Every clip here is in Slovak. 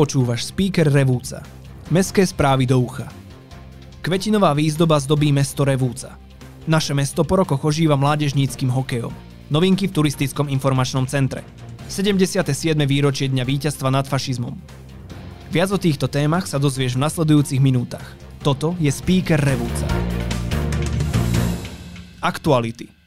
Počúvaš speaker Revúca. Mestské správy do ucha. Kvetinová výzdoba zdobí mesto Revúca. Naše mesto po rokoch ožíva mládežníckým hokejom. Novinky v turistickom informačnom centre. 77. výročie Dňa víťazstva nad fašizmom. Viac o týchto témach sa dozvieš v nasledujúcich minútach. Toto je speaker Revúca. Aktuality.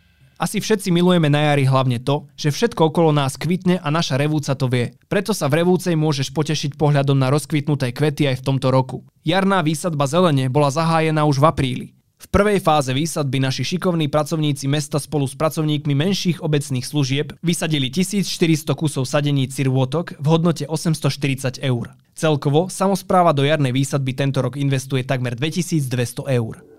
Asi všetci milujeme na jari hlavne to, že všetko okolo nás kvitne a naša revúca to vie. Preto sa v revúcej môžeš potešiť pohľadom na rozkvitnuté kvety aj v tomto roku. Jarná výsadba zelene bola zahájená už v apríli. V prvej fáze výsadby naši šikovní pracovníci mesta spolu s pracovníkmi menších obecných služieb vysadili 1400 kusov sadení cirvotok v hodnote 840 eur. Celkovo samozpráva do jarnej výsadby tento rok investuje takmer 2200 eur.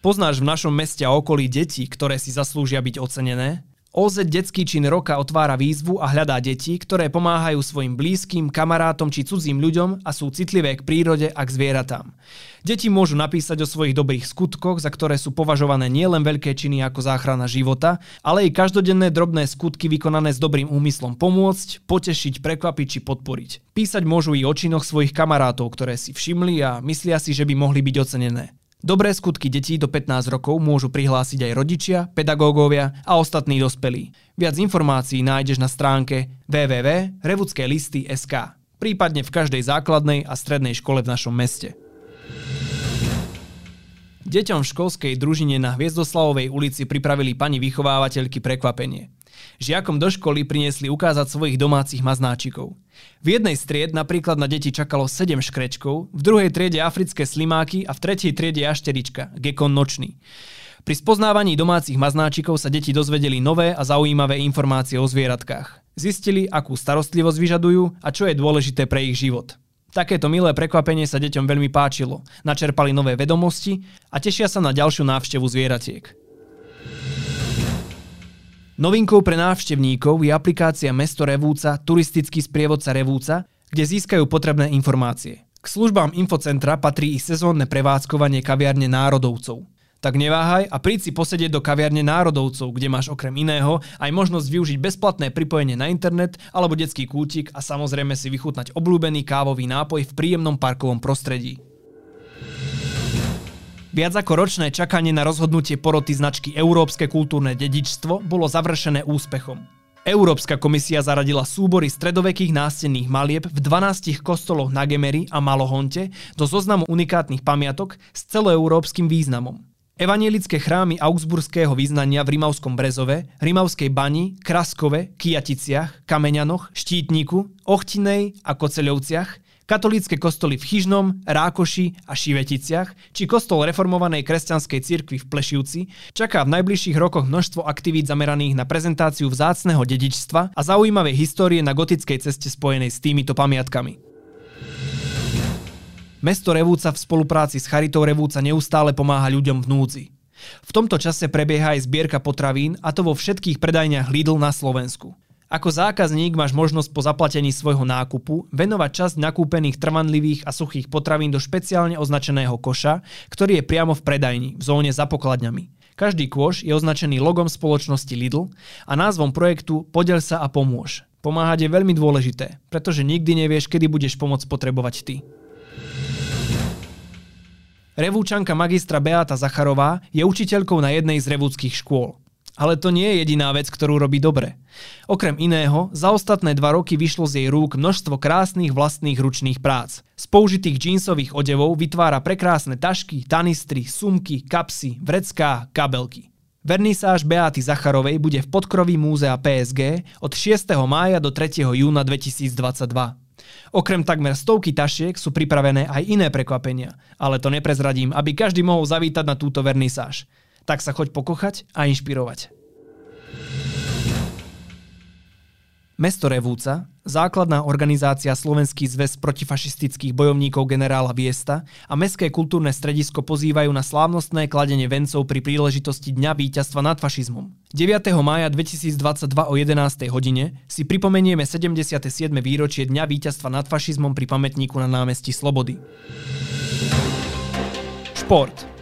Poznáš v našom meste a okolí deti, ktoré si zaslúžia byť ocenené? OZ Detský čin roka otvára výzvu a hľadá deti, ktoré pomáhajú svojim blízkym, kamarátom či cudzím ľuďom a sú citlivé k prírode a k zvieratám. Deti môžu napísať o svojich dobrých skutkoch, za ktoré sú považované nielen veľké činy ako záchrana života, ale i každodenné drobné skutky vykonané s dobrým úmyslom pomôcť, potešiť, prekvapiť či podporiť. Písať môžu i o činoch svojich kamarátov, ktoré si všimli a myslia si, že by mohli byť ocenené. Dobré skutky detí do 15 rokov môžu prihlásiť aj rodičia, pedagógovia a ostatní dospelí. Viac informácií nájdeš na stránke www.revudskejlisty.sk prípadne v každej základnej a strednej škole v našom meste. Deťom v školskej družine na Hviezdoslavovej ulici pripravili pani vychovávateľky prekvapenie. Žiakom do školy priniesli ukázať svojich domácich maznáčikov. V jednej stried napríklad na deti čakalo 7 škrečkov, v druhej triede africké slimáky a v tretej triede jašterička, gekon nočný. Pri spoznávaní domácich maznáčikov sa deti dozvedeli nové a zaujímavé informácie o zvieratkách. Zistili, akú starostlivosť vyžadujú a čo je dôležité pre ich život. Takéto milé prekvapenie sa deťom veľmi páčilo, načerpali nové vedomosti a tešia sa na ďalšiu návštevu zvieratiek. Novinkou pre návštevníkov je aplikácia Mesto Revúca, turistický sprievodca Revúca, kde získajú potrebné informácie. K službám infocentra patrí i sezónne prevádzkovanie kaviarne národovcov. Tak neváhaj a príď si posedieť do kaviarne národovcov, kde máš okrem iného aj možnosť využiť bezplatné pripojenie na internet alebo detský kútik a samozrejme si vychutnať obľúbený kávový nápoj v príjemnom parkovom prostredí. Viac ako ročné čakanie na rozhodnutie poroty značky Európske kultúrne dedičstvo bolo završené úspechom. Európska komisia zaradila súbory stredovekých nástenných malieb v 12 kostoloch na Gemery a Malohonte do zoznamu unikátnych pamiatok s celoeurópskym významom. Evanielické chrámy augsburského význania v Rimavskom Brezove, Rimavskej bani, Kraskove, Kijaticiach, Kameňanoch, Štítniku, Ochtinej a Koceľovciach katolícke kostoly v Chyžnom, Rákoši a Šiveticiach či kostol reformovanej kresťanskej cirkvi v Plešivci čaká v najbližších rokoch množstvo aktivít zameraných na prezentáciu vzácného dedičstva a zaujímavej histórie na gotickej ceste spojenej s týmito pamiatkami. Mesto Revúca v spolupráci s Charitou Revúca neustále pomáha ľuďom v núdzi. V tomto čase prebieha aj zbierka potravín, a to vo všetkých predajniach Lidl na Slovensku. Ako zákazník máš možnosť po zaplatení svojho nákupu venovať časť nakúpených trvanlivých a suchých potravín do špeciálne označeného koša, ktorý je priamo v predajni, v zóne za pokladňami. Každý kôš je označený logom spoločnosti Lidl a názvom projektu Podel sa a pomôž. Pomáhať je veľmi dôležité, pretože nikdy nevieš, kedy budeš pomoc potrebovať ty. Revúčanka magistra Beata Zacharová je učiteľkou na jednej z revúckých škôl. Ale to nie je jediná vec, ktorú robí dobre. Okrem iného, za ostatné dva roky vyšlo z jej rúk množstvo krásnych vlastných ručných prác. Z použitých džínsových odevov vytvára prekrásne tašky, tanistry, sumky, kapsy, vrecká, kabelky. Vernisáž Beaty Zacharovej bude v podkroví múzea PSG od 6. mája do 3. júna 2022. Okrem takmer stovky tašiek sú pripravené aj iné prekvapenia, ale to neprezradím, aby každý mohol zavítať na túto vernisáž tak sa choď pokochať a inšpirovať. Mesto Revúca, základná organizácia Slovenský zväz protifašistických bojovníkov generála Viesta a Mestské kultúrne stredisko pozývajú na slávnostné kladenie vencov pri príležitosti Dňa víťazstva nad fašizmom. 9. mája 2022 o 11. hodine si pripomenieme 77. výročie Dňa víťazstva nad fašizmom pri pamätníku na námestí Slobody. Šport.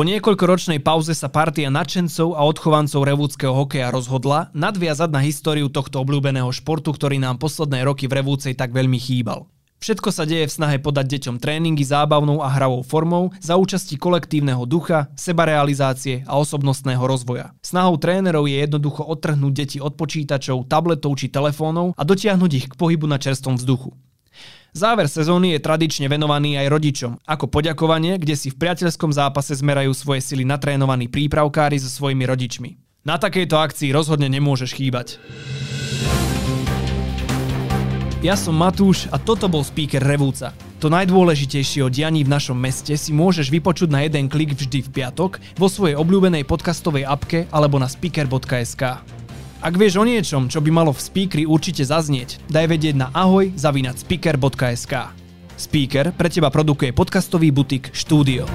Po niekoľkoročnej pauze sa partia nadšencov a odchovancov revúdskeho hokeja rozhodla nadviazať na históriu tohto obľúbeného športu, ktorý nám posledné roky v Revúcej tak veľmi chýbal. Všetko sa deje v snahe podať deťom tréningy zábavnou a hravou formou za účasti kolektívneho ducha, sebarealizácie a osobnostného rozvoja. Snahou trénerov je jednoducho odtrhnúť deti od počítačov, tabletov či telefónov a dotiahnuť ich k pohybu na čerstvom vzduchu. Záver sezóny je tradične venovaný aj rodičom, ako poďakovanie, kde si v priateľskom zápase zmerajú svoje sily natrénovaní prípravkári so svojimi rodičmi. Na takejto akcii rozhodne nemôžeš chýbať. Ja som Matúš a toto bol speaker Revúca. To najdôležitejšie o dianí v našom meste si môžeš vypočuť na jeden klik vždy v piatok vo svojej obľúbenej podcastovej apke alebo na speaker.sk. Ak vieš o niečom, čo by malo v speakeri určite zaznieť, daj vedieť na ahoj zavinať speaker.sk. Speaker pre teba produkuje podcastový butik Štúdio.